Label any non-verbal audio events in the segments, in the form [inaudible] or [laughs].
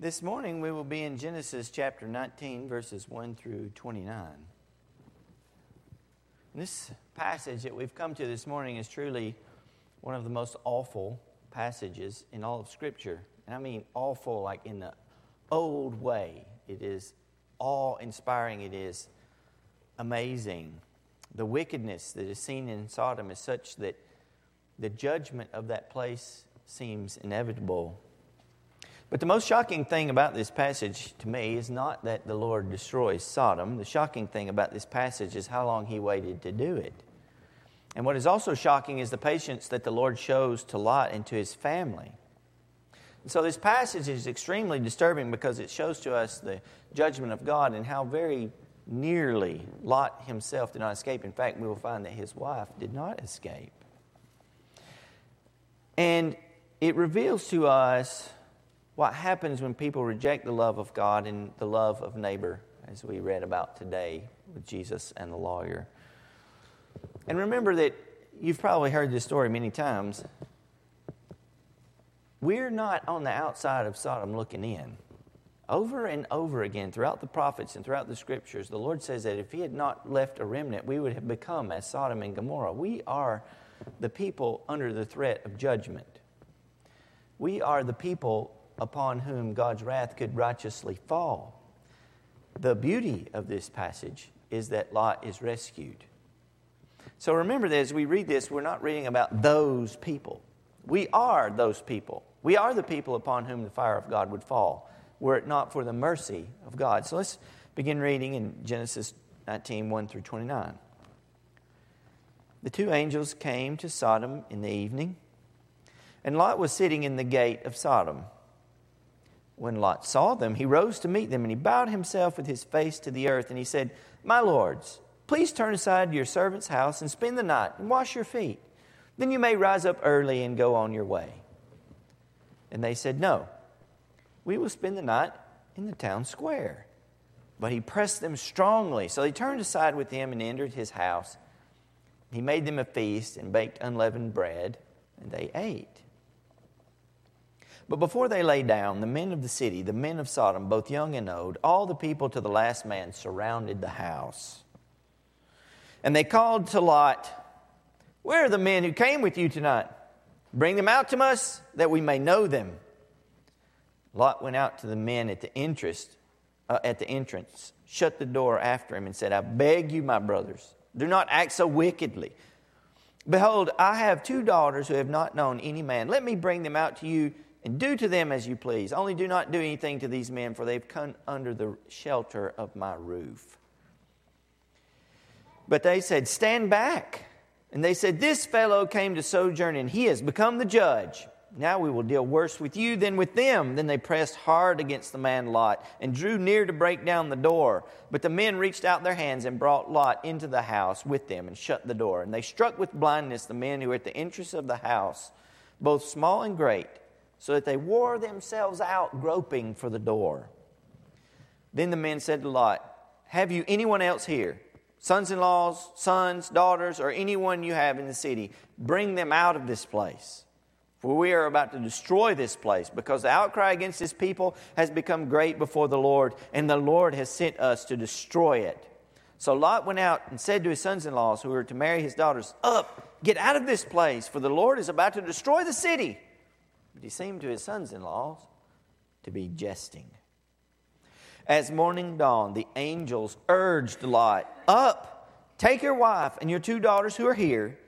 This morning we will be in Genesis chapter 19, verses 1 through 29. This passage that we've come to this morning is truly one of the most awful passages in all of Scripture. And I mean awful, like in the old way. It is awe inspiring, it is amazing. The wickedness that is seen in Sodom is such that the judgment of that place seems inevitable. But the most shocking thing about this passage to me is not that the Lord destroys Sodom. The shocking thing about this passage is how long he waited to do it. And what is also shocking is the patience that the Lord shows to Lot and to his family. And so this passage is extremely disturbing because it shows to us the judgment of God and how very nearly Lot himself did not escape. In fact, we will find that his wife did not escape. And it reveals to us what happens when people reject the love of God and the love of neighbor, as we read about today with Jesus and the lawyer. And remember that you've probably heard this story many times. We're not on the outside of Sodom looking in. Over and over again, throughout the prophets and throughout the scriptures, the Lord says that if He had not left a remnant, we would have become as Sodom and Gomorrah. We are the people under the threat of judgment. We are the people upon whom God's wrath could righteously fall. The beauty of this passage is that Lot is rescued. So remember that as we read this, we're not reading about those people. We are those people. We are the people upon whom the fire of God would fall, were it not for the mercy of God. So let's begin reading in Genesis 19 1 through 29. The two angels came to Sodom in the evening, and Lot was sitting in the gate of Sodom. When Lot saw them, he rose to meet them, and he bowed himself with his face to the earth, and he said, My lords, please turn aside to your servant's house and spend the night and wash your feet. Then you may rise up early and go on your way. And they said, No, we will spend the night in the town square. But he pressed them strongly. So they turned aside with him and entered his house. He made them a feast and baked unleavened bread, and they ate. But before they lay down, the men of the city, the men of Sodom, both young and old, all the people to the last man surrounded the house. And they called to Lot, Where are the men who came with you tonight? Bring them out to us that we may know them. Lot went out to the men at the entrance, uh, at the entrance, shut the door after him, and said, I beg you, my brothers, do not act so wickedly. Behold, I have two daughters who have not known any man. Let me bring them out to you and do to them as you please. Only do not do anything to these men, for they've come under the shelter of my roof. But they said, Stand back. And they said, This fellow came to sojourn, and he has become the judge. Now we will deal worse with you than with them. Then they pressed hard against the man Lot and drew near to break down the door. But the men reached out their hands and brought Lot into the house with them and shut the door. And they struck with blindness the men who were at the entrance of the house, both small and great so that they wore themselves out groping for the door. Then the men said to Lot, Have you anyone else here? Sons in laws, sons, daughters, or anyone you have in the city? Bring them out of this place. For we are about to destroy this place, because the outcry against this people has become great before the Lord, and the Lord has sent us to destroy it. So Lot went out and said to his sons in laws who were to marry his daughters, Up, get out of this place, for the Lord is about to destroy the city. But he seemed to his sons in law to be jesting. As morning dawned, the angels urged Lot, Up, take your wife and your two daughters who are here,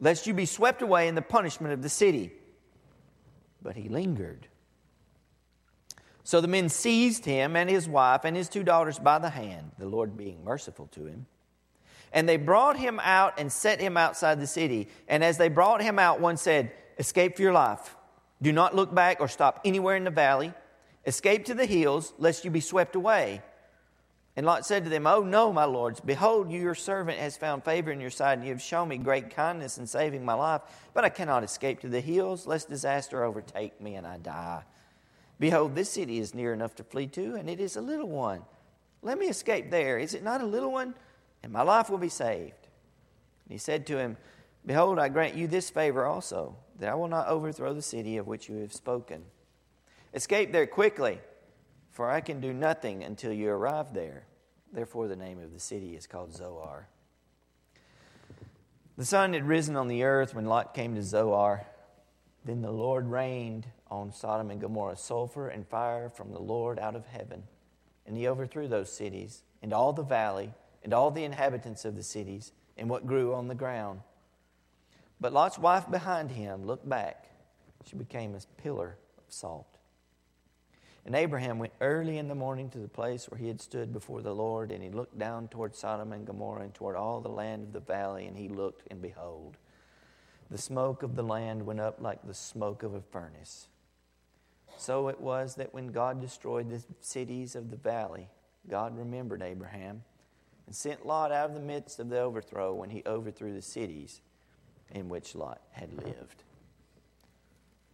lest you be swept away in the punishment of the city. But he lingered. So the men seized him and his wife and his two daughters by the hand, the Lord being merciful to him. And they brought him out and set him outside the city. And as they brought him out, one said, Escape for your life. Do not look back or stop anywhere in the valley. Escape to the hills, lest you be swept away. And Lot said to them, Oh, no, my lords, behold, you, your servant, has found favor in your sight, and you have shown me great kindness in saving my life. But I cannot escape to the hills, lest disaster overtake me and I die. Behold, this city is near enough to flee to, and it is a little one. Let me escape there. Is it not a little one? And my life will be saved. And he said to him, Behold, I grant you this favor also that I will not overthrow the city of which you have spoken. Escape there quickly, for I can do nothing until you arrive there. Therefore, the name of the city is called Zoar. The sun had risen on the earth when Lot came to Zoar. Then the Lord rained on Sodom and Gomorrah sulfur and fire from the Lord out of heaven. And he overthrew those cities, and all the valley, and all the inhabitants of the cities, and what grew on the ground. But Lot's wife behind him looked back. She became a pillar of salt. And Abraham went early in the morning to the place where he had stood before the Lord, and he looked down toward Sodom and Gomorrah and toward all the land of the valley, and he looked, and behold, the smoke of the land went up like the smoke of a furnace. So it was that when God destroyed the cities of the valley, God remembered Abraham and sent Lot out of the midst of the overthrow when he overthrew the cities in which Lot had lived.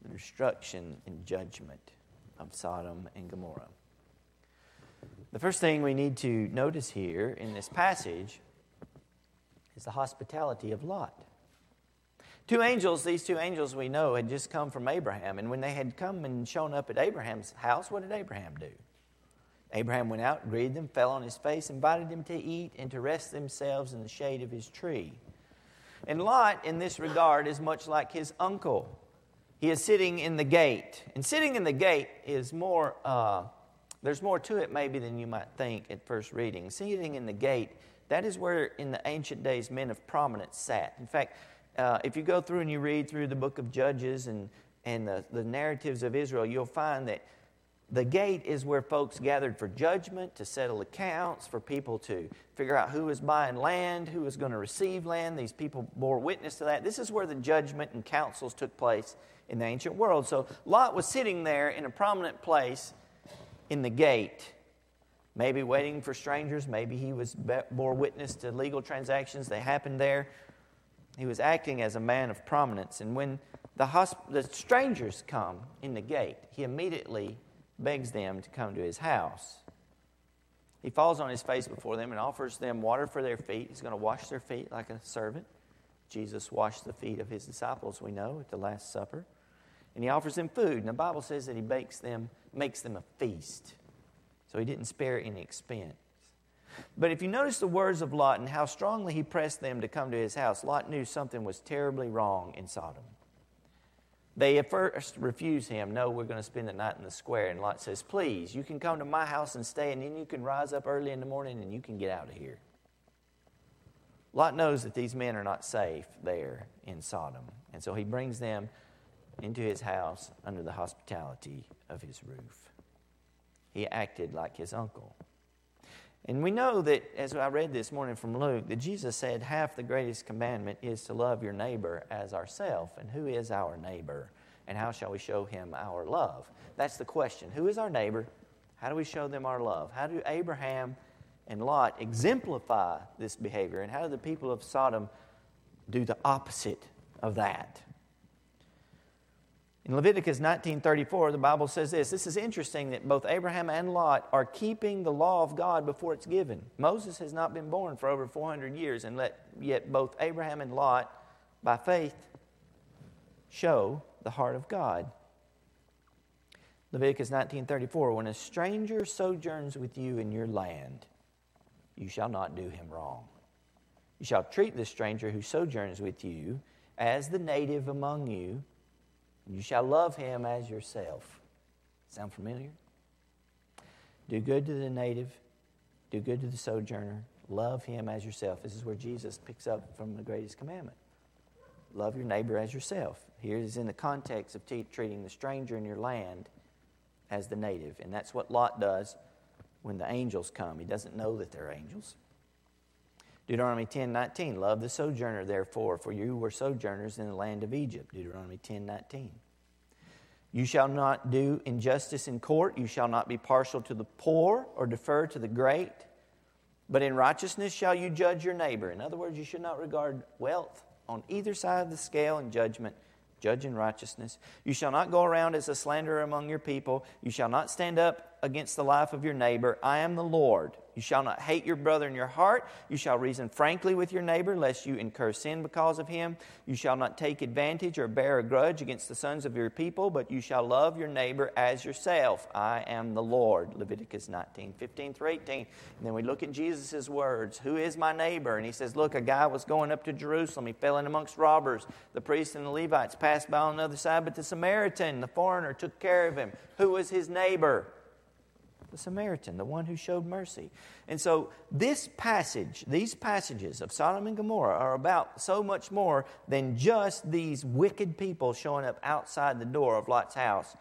The destruction and judgment of Sodom and Gomorrah. The first thing we need to notice here in this passage is the hospitality of Lot. Two angels, these two angels we know, had just come from Abraham. And when they had come and shown up at Abraham's house, what did Abraham do? Abraham went out, greeted them, fell on his face, invited them to eat and to rest themselves in the shade of his tree. And Lot, in this regard, is much like his uncle. He is sitting in the gate. And sitting in the gate is more, uh, there's more to it maybe than you might think at first reading. Sitting in the gate, that is where in the ancient days men of prominence sat. In fact, uh, if you go through and you read through the book of Judges and, and the, the narratives of Israel, you'll find that the gate is where folks gathered for judgment, to settle accounts, for people to figure out who was buying land, who was going to receive land. These people bore witness to that. This is where the judgment and councils took place in the ancient world. So Lot was sitting there in a prominent place in the gate, maybe waiting for strangers. Maybe he was bore witness to legal transactions that happened there. He was acting as a man of prominence. And when the, hosp- the strangers come in the gate, he immediately begs them to come to his house. He falls on his face before them and offers them water for their feet. He's going to wash their feet like a servant. Jesus washed the feet of his disciples, we know, at the Last Supper and he offers them food. And the Bible says that he makes them, makes them a feast. So he didn't spare any expense. But if you notice the words of Lot and how strongly he pressed them to come to his house, Lot knew something was terribly wrong in Sodom. They at first refuse him. No, we're going to spend the night in the square. And Lot says, Please, you can come to my house and stay, and then you can rise up early in the morning and you can get out of here. Lot knows that these men are not safe there in Sodom. And so he brings them into his house under the hospitality of his roof. He acted like his uncle. And we know that, as I read this morning from Luke, that Jesus said half the greatest commandment is to love your neighbor as ourself. And who is our neighbor? And how shall we show him our love? That's the question. Who is our neighbor? How do we show them our love? How do Abraham and Lot exemplify this behavior? And how do the people of Sodom do the opposite of that? In Leviticus 19:34, the Bible says this. This is interesting that both Abraham and Lot are keeping the law of God before it's given. Moses has not been born for over 400 years, and let, yet both Abraham and Lot, by faith, show the heart of God. Leviticus 19:34, when a stranger sojourns with you in your land, you shall not do him wrong. You shall treat the stranger who sojourns with you as the native among you you shall love him as yourself. Sound familiar? Do good to the native, do good to the sojourner, love him as yourself. This is where Jesus picks up from the greatest commandment. Love your neighbor as yourself. Here is in the context of t- treating the stranger in your land as the native. And that's what Lot does when the angels come. He doesn't know that they're angels. Deuteronomy 10 19, love the sojourner, therefore, for you were sojourners in the land of Egypt. Deuteronomy 10 19. You shall not do injustice in court. You shall not be partial to the poor or defer to the great. But in righteousness shall you judge your neighbor. In other words, you should not regard wealth on either side of the scale in judgment. Judge in righteousness. You shall not go around as a slanderer among your people. You shall not stand up against the life of your neighbor. I am the Lord You shall not hate your brother in your heart. You shall reason frankly with your neighbor, lest you incur sin because of him. You shall not take advantage or bear a grudge against the sons of your people, but you shall love your neighbor as yourself. I am the Lord. Leviticus 19, 15 through 18. And then we look at Jesus' words Who is my neighbor? And he says, Look, a guy was going up to Jerusalem. He fell in amongst robbers. The priests and the Levites passed by on the other side, but the Samaritan, the foreigner, took care of him. Who was his neighbor? The Samaritan, the one who showed mercy. And so, this passage, these passages of Sodom and Gomorrah are about so much more than just these wicked people showing up outside the door of Lot's house.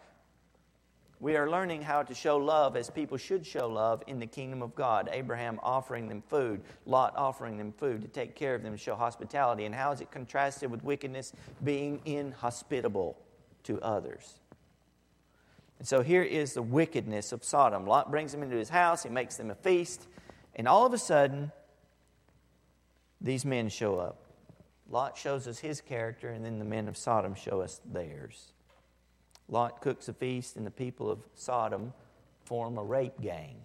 We are learning how to show love as people should show love in the kingdom of God. Abraham offering them food, Lot offering them food to take care of them, show hospitality. And how is it contrasted with wickedness being inhospitable to others? And so here is the wickedness of Sodom. Lot brings them into his house, he makes them a feast, and all of a sudden, these men show up. Lot shows us his character, and then the men of Sodom show us theirs. Lot cooks a feast, and the people of Sodom form a rape gang.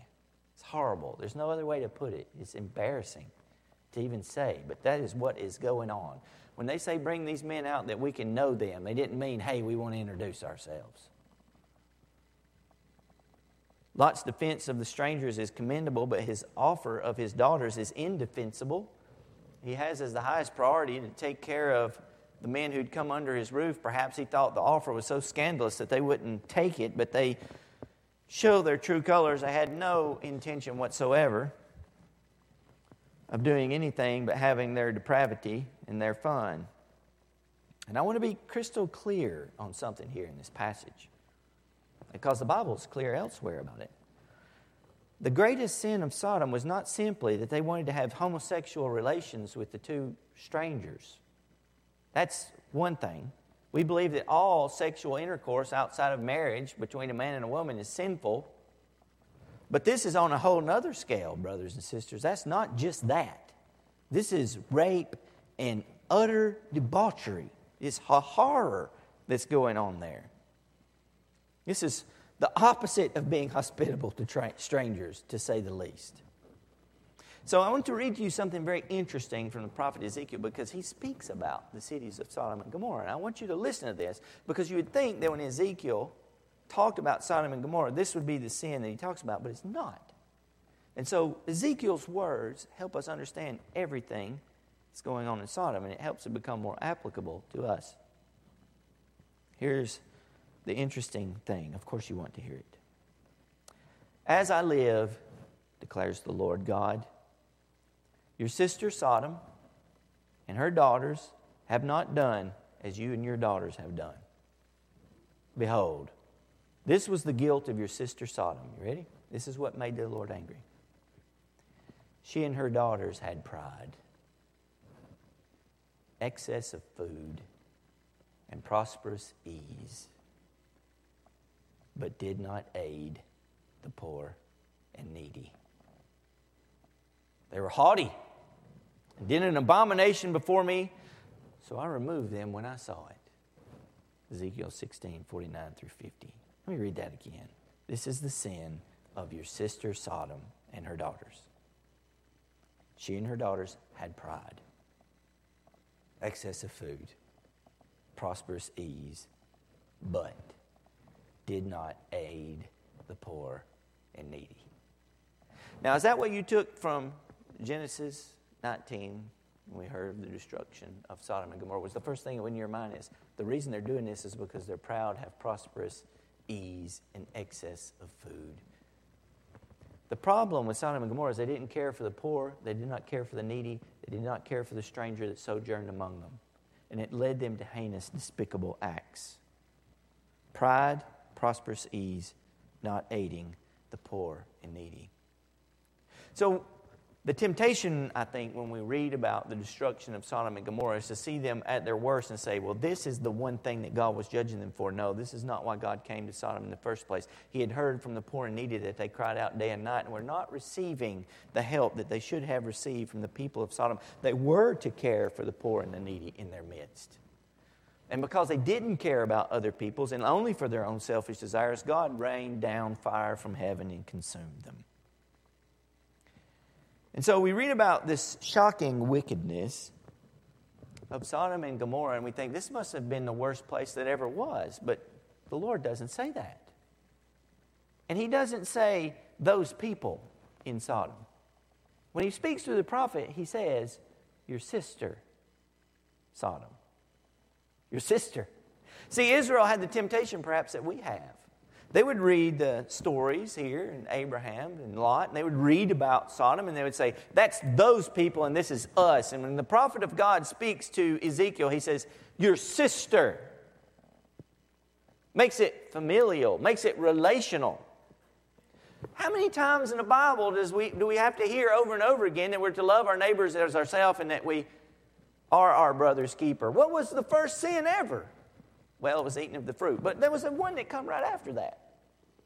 It's horrible. There's no other way to put it. It's embarrassing to even say, but that is what is going on. When they say bring these men out that we can know them, they didn't mean, hey, we want to introduce ourselves. Lot's defense of the strangers is commendable, but his offer of his daughters is indefensible. He has as the highest priority to take care of the men who'd come under his roof. Perhaps he thought the offer was so scandalous that they wouldn't take it, but they show their true colors. They had no intention whatsoever of doing anything but having their depravity and their fun. And I want to be crystal clear on something here in this passage because the Bible is clear elsewhere about it. The greatest sin of Sodom was not simply that they wanted to have homosexual relations with the two strangers. That's one thing. We believe that all sexual intercourse outside of marriage between a man and a woman is sinful. But this is on a whole other scale, brothers and sisters. That's not just that. This is rape and utter debauchery. It's horror that's going on there. This is the opposite of being hospitable to tra- strangers, to say the least. So I want to read to you something very interesting from the prophet Ezekiel because he speaks about the cities of Sodom and Gomorrah. And I want you to listen to this because you would think that when Ezekiel talked about Sodom and Gomorrah, this would be the sin that he talks about, but it's not. And so Ezekiel's words help us understand everything that's going on in Sodom, and it helps it become more applicable to us. Here's the interesting thing. Of course, you want to hear it. As I live, declares the Lord God, your sister Sodom and her daughters have not done as you and your daughters have done. Behold, this was the guilt of your sister Sodom. You ready? This is what made the Lord angry. She and her daughters had pride, excess of food, and prosperous ease but did not aid the poor and needy. They were haughty and did an abomination before me, so I removed them when I saw it. Ezekiel 16, 49 through 50. Let me read that again. This is the sin of your sister Sodom and her daughters. She and her daughters had pride, excess of food, prosperous ease, but did not aid the poor and needy. Now, is that what you took from Genesis 19 when we heard of the destruction of Sodom and Gomorrah? Was the first thing that went in your mind is the reason they're doing this is because they're proud, have prosperous ease, and excess of food. The problem with Sodom and Gomorrah is they didn't care for the poor, they did not care for the needy, they did not care for the stranger that sojourned among them. And it led them to heinous, despicable acts. Pride, prosperous ease, not aiding the poor and needy. So, the temptation, I think, when we read about the destruction of Sodom and Gomorrah is to see them at their worst and say, well, this is the one thing that God was judging them for. No, this is not why God came to Sodom in the first place. He had heard from the poor and needy that they cried out day and night and were not receiving the help that they should have received from the people of Sodom. They were to care for the poor and the needy in their midst. And because they didn't care about other people's and only for their own selfish desires, God rained down fire from heaven and consumed them. And so we read about this shocking wickedness of Sodom and Gomorrah, and we think this must have been the worst place that ever was. But the Lord doesn't say that. And He doesn't say those people in Sodom. When He speaks through the prophet, He says, Your sister, Sodom. Your sister. See, Israel had the temptation perhaps that we have. They would read the stories here in Abraham and Lot, and they would read about Sodom, and they would say, That's those people, and this is us. And when the prophet of God speaks to Ezekiel, he says, Your sister. Makes it familial, makes it relational. How many times in the Bible does we, do we have to hear over and over again that we're to love our neighbors as ourselves and that we are our brother's keeper? What was the first sin ever? Well, it was eating of the fruit. But there was one that come right after that.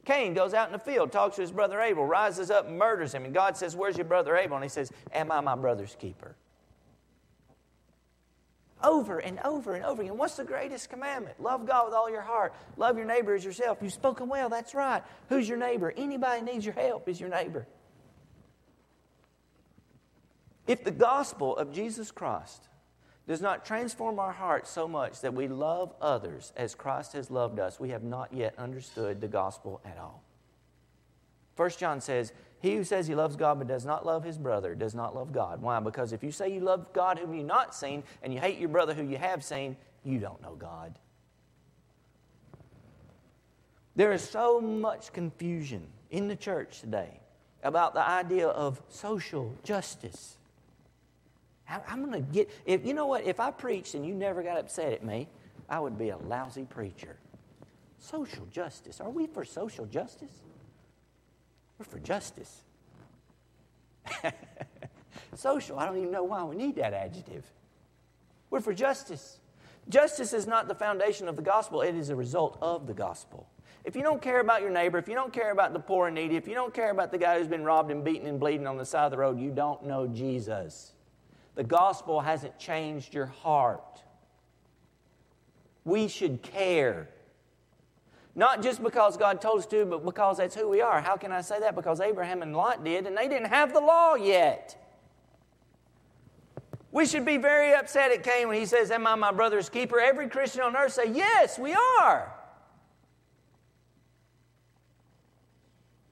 Cain goes out in the field, talks to his brother Abel, rises up and murders him. And God says, Where's your brother Abel? And he says, Am I my brother's keeper? Over and over and over again. What's the greatest commandment? Love God with all your heart. Love your neighbor as yourself. You've spoken well, that's right. Who's your neighbor? Anybody needs your help is your neighbor. If the gospel of Jesus Christ does not transform our hearts so much that we love others as Christ has loved us, we have not yet understood the gospel at all. 1 John says, He who says he loves God but does not love his brother does not love God. Why? Because if you say you love God whom you've not seen and you hate your brother who you have seen, you don't know God. There is so much confusion in the church today about the idea of social justice. I'm going to get, if you know what, if I preached and you never got upset at me, I would be a lousy preacher. Social justice. Are we for social justice? We're for justice. [laughs] social, I don't even know why we need that adjective. We're for justice. Justice is not the foundation of the gospel, it is a result of the gospel. If you don't care about your neighbor, if you don't care about the poor and needy, if you don't care about the guy who's been robbed and beaten and bleeding on the side of the road, you don't know Jesus the gospel hasn't changed your heart. We should care. Not just because God told us to, but because that's who we are. How can I say that? Because Abraham and Lot did, and they didn't have the law yet. We should be very upset at Cain when he says, Am I my brother's keeper? Every Christian on earth say, Yes, we are.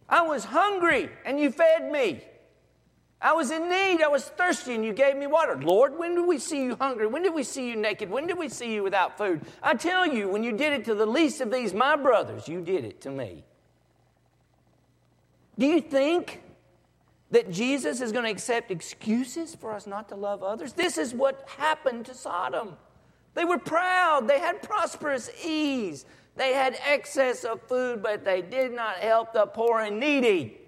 I was hungry and you fed me. I was in need. I was thirsty, and you gave me water. Lord, when did we see you hungry? When did we see you naked? When did we see you without food? I tell you, when you did it to the least of these, my brothers, you did it to me. Do you think that Jesus is going to accept excuses for us not to love others? This is what happened to Sodom. They were proud, they had prosperous ease, they had excess of food, but they did not help the poor and needy.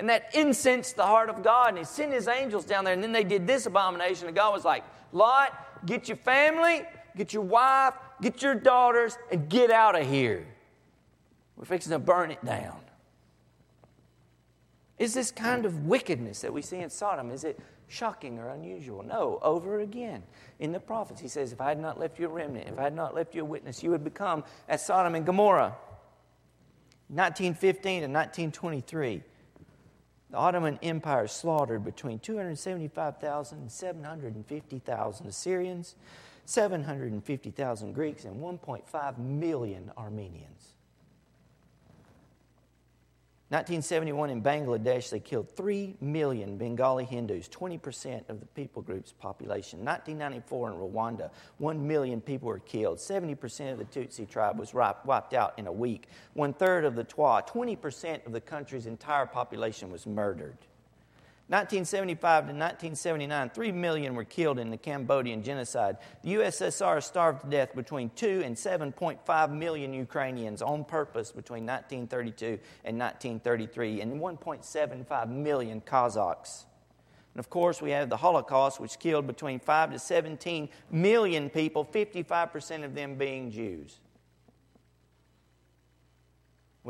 And that incensed the heart of God. And he sent his angels down there. And then they did this abomination. And God was like, Lot, get your family, get your wife, get your daughters, and get out of here. We're fixing to burn it down. Is this kind of wickedness that we see in Sodom? Is it shocking or unusual? No, over again. In the prophets, he says, If I had not left you a remnant, if I had not left you a witness, you would become as Sodom and Gomorrah. 1915 and 1923. The Ottoman Empire slaughtered between 275,000 and 750,000 Assyrians, 750,000 Greeks, and 1.5 million Armenians. 1971 in Bangladesh, they killed 3 million Bengali Hindus, 20% of the people group's population. 1994 in Rwanda, 1 million people were killed. 70% of the Tutsi tribe was wiped out in a week. One third of the Twa, 20% of the country's entire population was murdered. 1975 to 1979, 3 million were killed in the Cambodian genocide. The USSR starved to death between 2 and 7.5 million Ukrainians on purpose between 1932 and 1933, and 1.75 million Kazakhs. And of course, we have the Holocaust, which killed between 5 to 17 million people, 55% of them being Jews.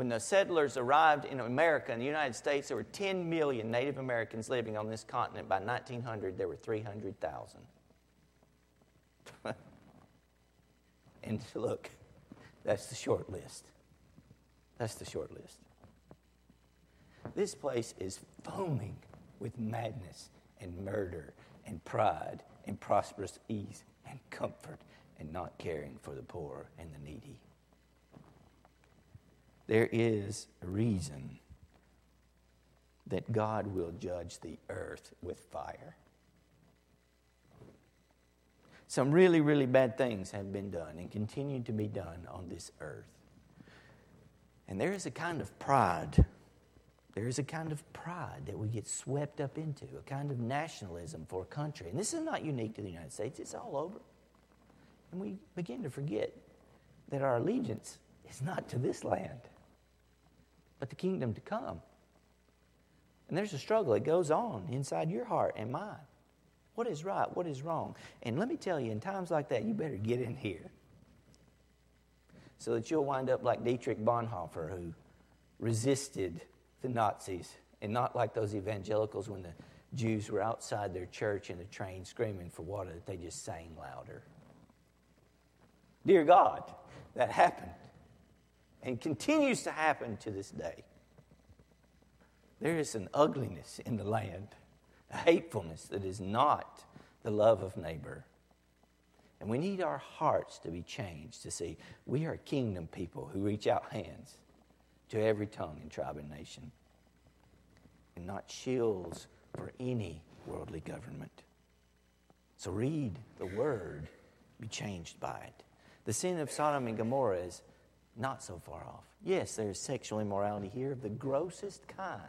When the settlers arrived in America, in the United States, there were 10 million Native Americans living on this continent. By 1900, there were 300,000. [laughs] and look, that's the short list. That's the short list. This place is foaming with madness and murder and pride and prosperous ease and comfort and not caring for the poor and the needy. There is a reason that God will judge the earth with fire. Some really, really bad things have been done and continue to be done on this earth. And there is a kind of pride. There is a kind of pride that we get swept up into, a kind of nationalism for a country. And this is not unique to the United States, it's all over. And we begin to forget that our allegiance is not to this land, but the kingdom to come. And there's a struggle that goes on inside your heart and mine. What is right? What is wrong? And let me tell you, in times like that, you better get in here so that you'll wind up like Dietrich Bonhoeffer, who resisted the Nazis, and not like those evangelicals when the Jews were outside their church in a train screaming for water that they just sang louder. Dear God, that happened and continues to happen to this day. There is an ugliness in the land, a hatefulness that is not the love of neighbor. And we need our hearts to be changed to see we are kingdom people who reach out hands to every tongue and tribe and nation and not shields for any worldly government. So read the word, be changed by it. The sin of Sodom and Gomorrah is not so far off. Yes, there is sexual immorality here of the grossest kind,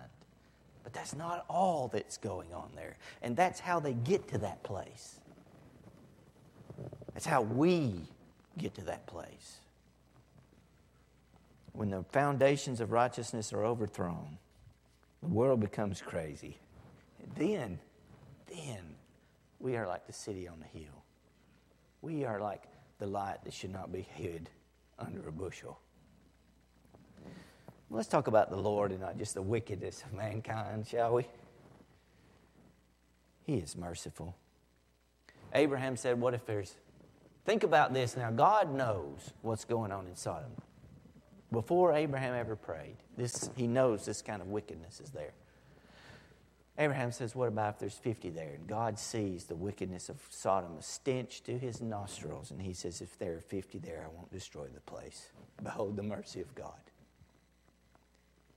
but that's not all that's going on there. And that's how they get to that place. That's how we get to that place. When the foundations of righteousness are overthrown, the world becomes crazy. Then, then, we are like the city on the hill. We are like the light that should not be hid under a bushel. Let's talk about the Lord and not just the wickedness of mankind, shall we? He is merciful. Abraham said, What if there's Think about this now. God knows what's going on in Sodom. Before Abraham ever prayed, this, he knows this kind of wickedness is there. Abraham says, What about if there's 50 there? And God sees the wickedness of Sodom, a stench to his nostrils. And he says, If there are 50 there, I won't destroy the place. Behold the mercy of God.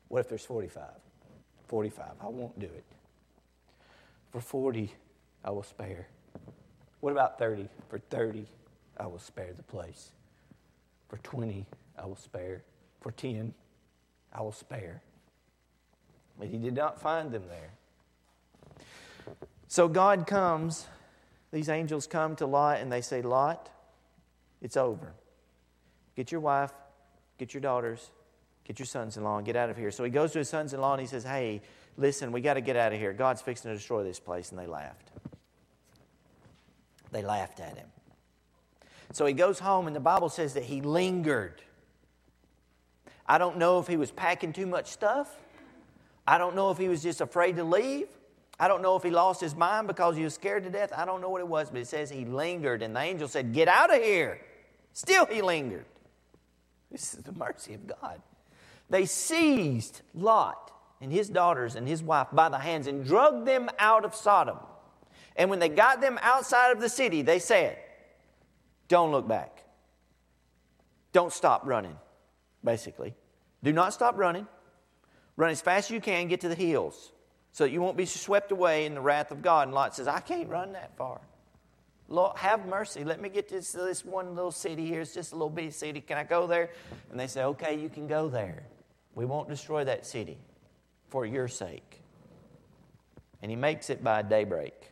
What if there's 45? 45, I won't do it. For 40, I will spare. What about 30? For 30, I will spare the place. For 20, I will spare. For 10, I will spare. But he did not find them there. So God comes, these angels come to Lot and they say, Lot, it's over. Get your wife, get your daughters, get your sons in law, and get out of here. So he goes to his sons in law and he says, Hey, listen, we got to get out of here. God's fixing to destroy this place. And they laughed. They laughed at him. So he goes home, and the Bible says that he lingered. I don't know if he was packing too much stuff. I don't know if he was just afraid to leave. I don't know if he lost his mind because he was scared to death. I don't know what it was, but it says he lingered, and the angel said, Get out of here. Still, he lingered. This is the mercy of God. They seized Lot and his daughters and his wife by the hands and dragged them out of Sodom. And when they got them outside of the city, they said, don't look back. Don't stop running, basically. Do not stop running. Run as fast as you can, get to the hills so you won't be swept away in the wrath of God. And Lot says, I can't run that far. Lord, have mercy. Let me get to this, this one little city here. It's just a little bitty city. Can I go there? And they say, Okay, you can go there. We won't destroy that city for your sake. And he makes it by daybreak.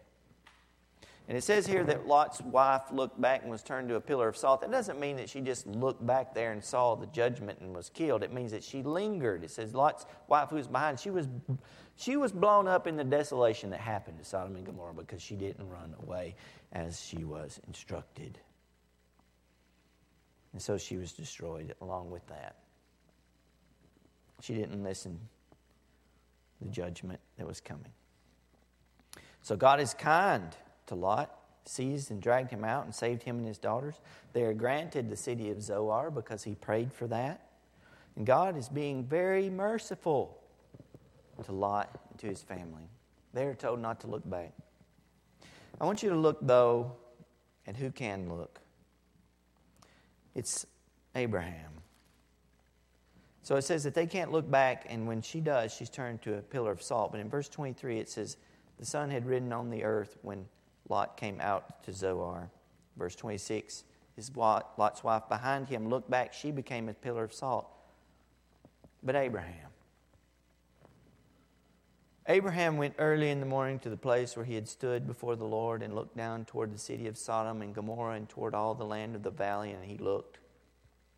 And it says here that Lot's wife looked back and was turned to a pillar of salt. That doesn't mean that she just looked back there and saw the judgment and was killed. It means that she lingered. It says Lot's wife who was behind, she was, she was blown up in the desolation that happened to Sodom and Gomorrah because she didn't run away as she was instructed. And so she was destroyed along with that. She didn't listen to the judgment that was coming. So God is kind to Lot, seized and dragged him out and saved him and his daughters. They are granted the city of Zoar because he prayed for that. And God is being very merciful to Lot and to his family. They are told not to look back. I want you to look, though, at who can look. It's Abraham. So it says that they can't look back, and when she does, she's turned to a pillar of salt. But in verse 23, it says, The sun had risen on the earth when Lot came out to Zoar. Verse 26, his Lot's wife behind him looked back. She became a pillar of salt. But Abraham, Abraham went early in the morning to the place where he had stood before the Lord and looked down toward the city of Sodom and Gomorrah and toward all the land of the valley, and he looked.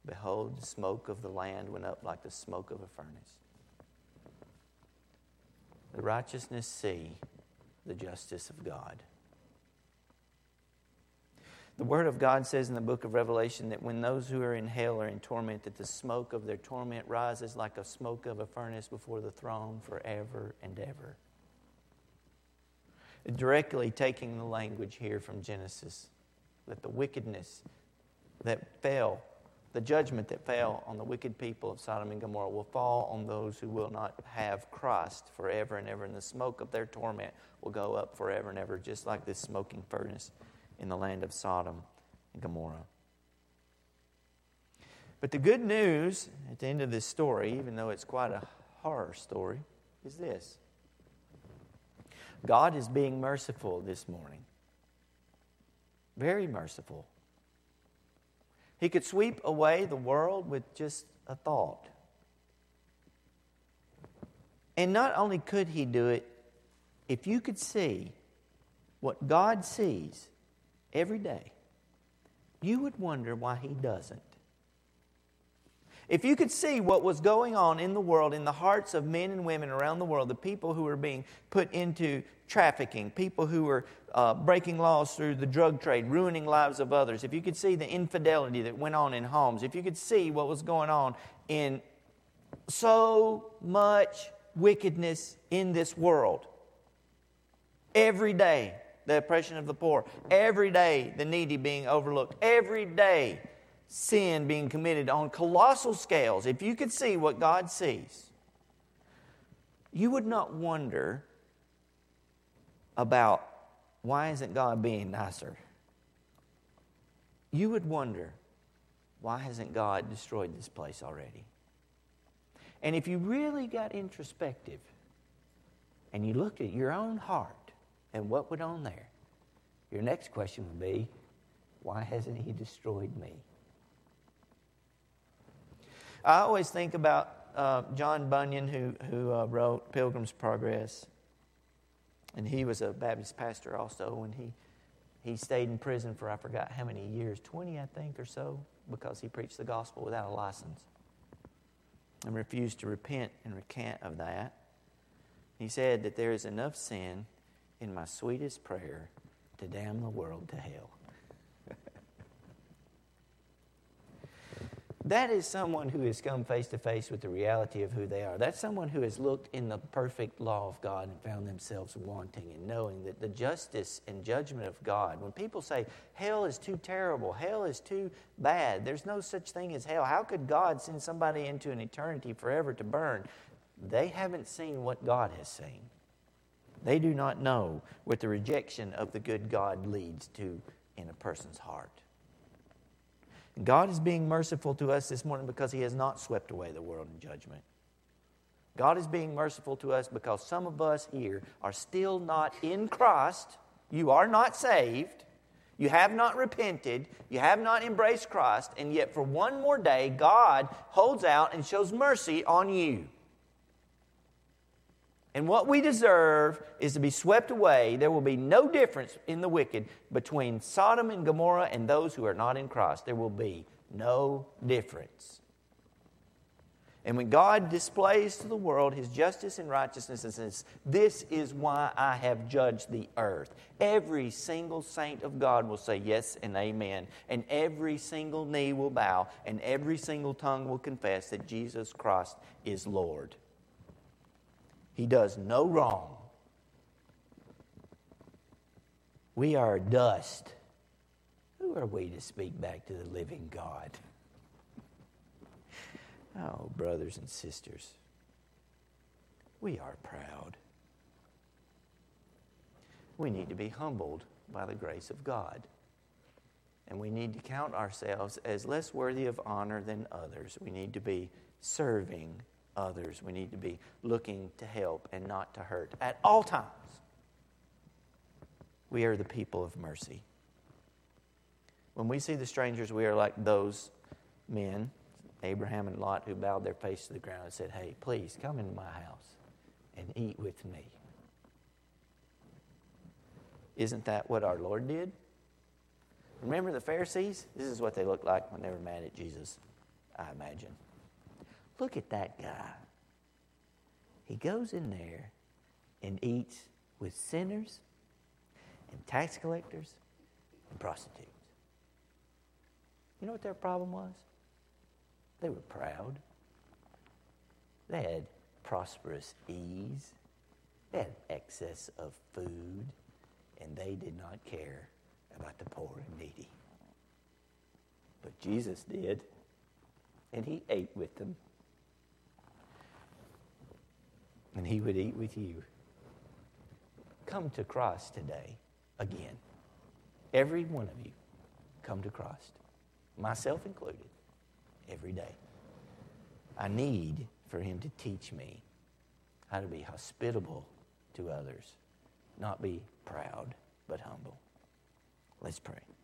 Behold, the smoke of the land went up like the smoke of a furnace. The righteousness see the justice of God. The Word of God says in the book of Revelation that when those who are in hell are in torment, that the smoke of their torment rises like a smoke of a furnace before the throne forever and ever. Directly taking the language here from Genesis, that the wickedness that fell, the judgment that fell on the wicked people of Sodom and Gomorrah will fall on those who will not have Christ forever and ever, and the smoke of their torment will go up forever and ever, just like this smoking furnace in the land of Sodom and Gomorrah. But the good news at the end of this story, even though it's quite a horror story, is this God is being merciful this morning. Very merciful. He could sweep away the world with just a thought. And not only could he do it, if you could see what God sees, every day, you would wonder why he doesn't. If you could see what was going on in the world, in the hearts of men and women around the world, the people who were being put into trafficking, people who were uh, breaking laws through the drug trade, ruining lives of others, if you could see the infidelity that went on in homes, if you could see what was going on in so much wickedness in this world every day, the oppression of the poor. Every day, the needy being overlooked. Every day, sin being committed on colossal scales. If you could see what God sees, you would not wonder about why isn't God being nicer? You would wonder, why hasn't God destroyed this place already? And if you really got introspective and you looked at your own heart, and what went on there? Your next question would be, why hasn't he destroyed me? I always think about uh, John Bunyan, who, who uh, wrote Pilgrim's Progress. And he was a Baptist pastor also, and he, he stayed in prison for I forgot how many years 20, I think, or so, because he preached the gospel without a license and refused to repent and recant of that. He said that there is enough sin in my sweetest prayer to damn the world to hell. [laughs] that is someone who has come face to face with the reality of who they are. That's someone who has looked in the perfect law of God and found themselves wanting and knowing that the justice and judgment of God, when people say hell is too terrible, hell is too bad, there's no such thing as hell. How could God send somebody into an eternity forever to burn? They haven't seen what God has seen. They do not know what the rejection of the good God leads to in a person's heart. God is being merciful to us this morning because He has not swept away the world in judgment. God is being merciful to us because some of us here are still not in Christ. You are not saved. You have not repented. You have not embraced Christ. And yet, for one more day, God holds out and shows mercy on you. And what we deserve is to be swept away. There will be no difference in the wicked between Sodom and Gomorrah and those who are not in Christ. There will be no difference. And when God displays to the world his justice and righteousness and says, This is why I have judged the earth, every single saint of God will say yes and amen. And every single knee will bow, and every single tongue will confess that Jesus Christ is Lord. He does no wrong. We are dust. Who are we to speak back to the living God? Oh, brothers and sisters, we are proud. we need to be humbled by the grace of God. And we need to count ourselves as less worthy of honor than others. We need to be serving others. We need to be looking to help and not to hurt at all times. We are the people of mercy. When we see the strangers, we are like those men, Abraham and Lot, who bowed their face to the ground and said, Hey, please come into my house and eat with me. Isn't that what our Lord did? Remember the Pharisees? This is what they looked like when they were mad at Jesus, I imagine. Look at that guy. He goes in there and eats with sinners and tax collectors and prostitutes. You know what their problem was? They were proud. They had prosperous ease. They had excess of food and they did not care about the poor and needy. But Jesus did, and he ate with them. And he would eat with you. Come to Christ today again. Every one of you, come to Christ, myself included, every day. I need for him to teach me how to be hospitable to others not be proud, but humble. Let's pray.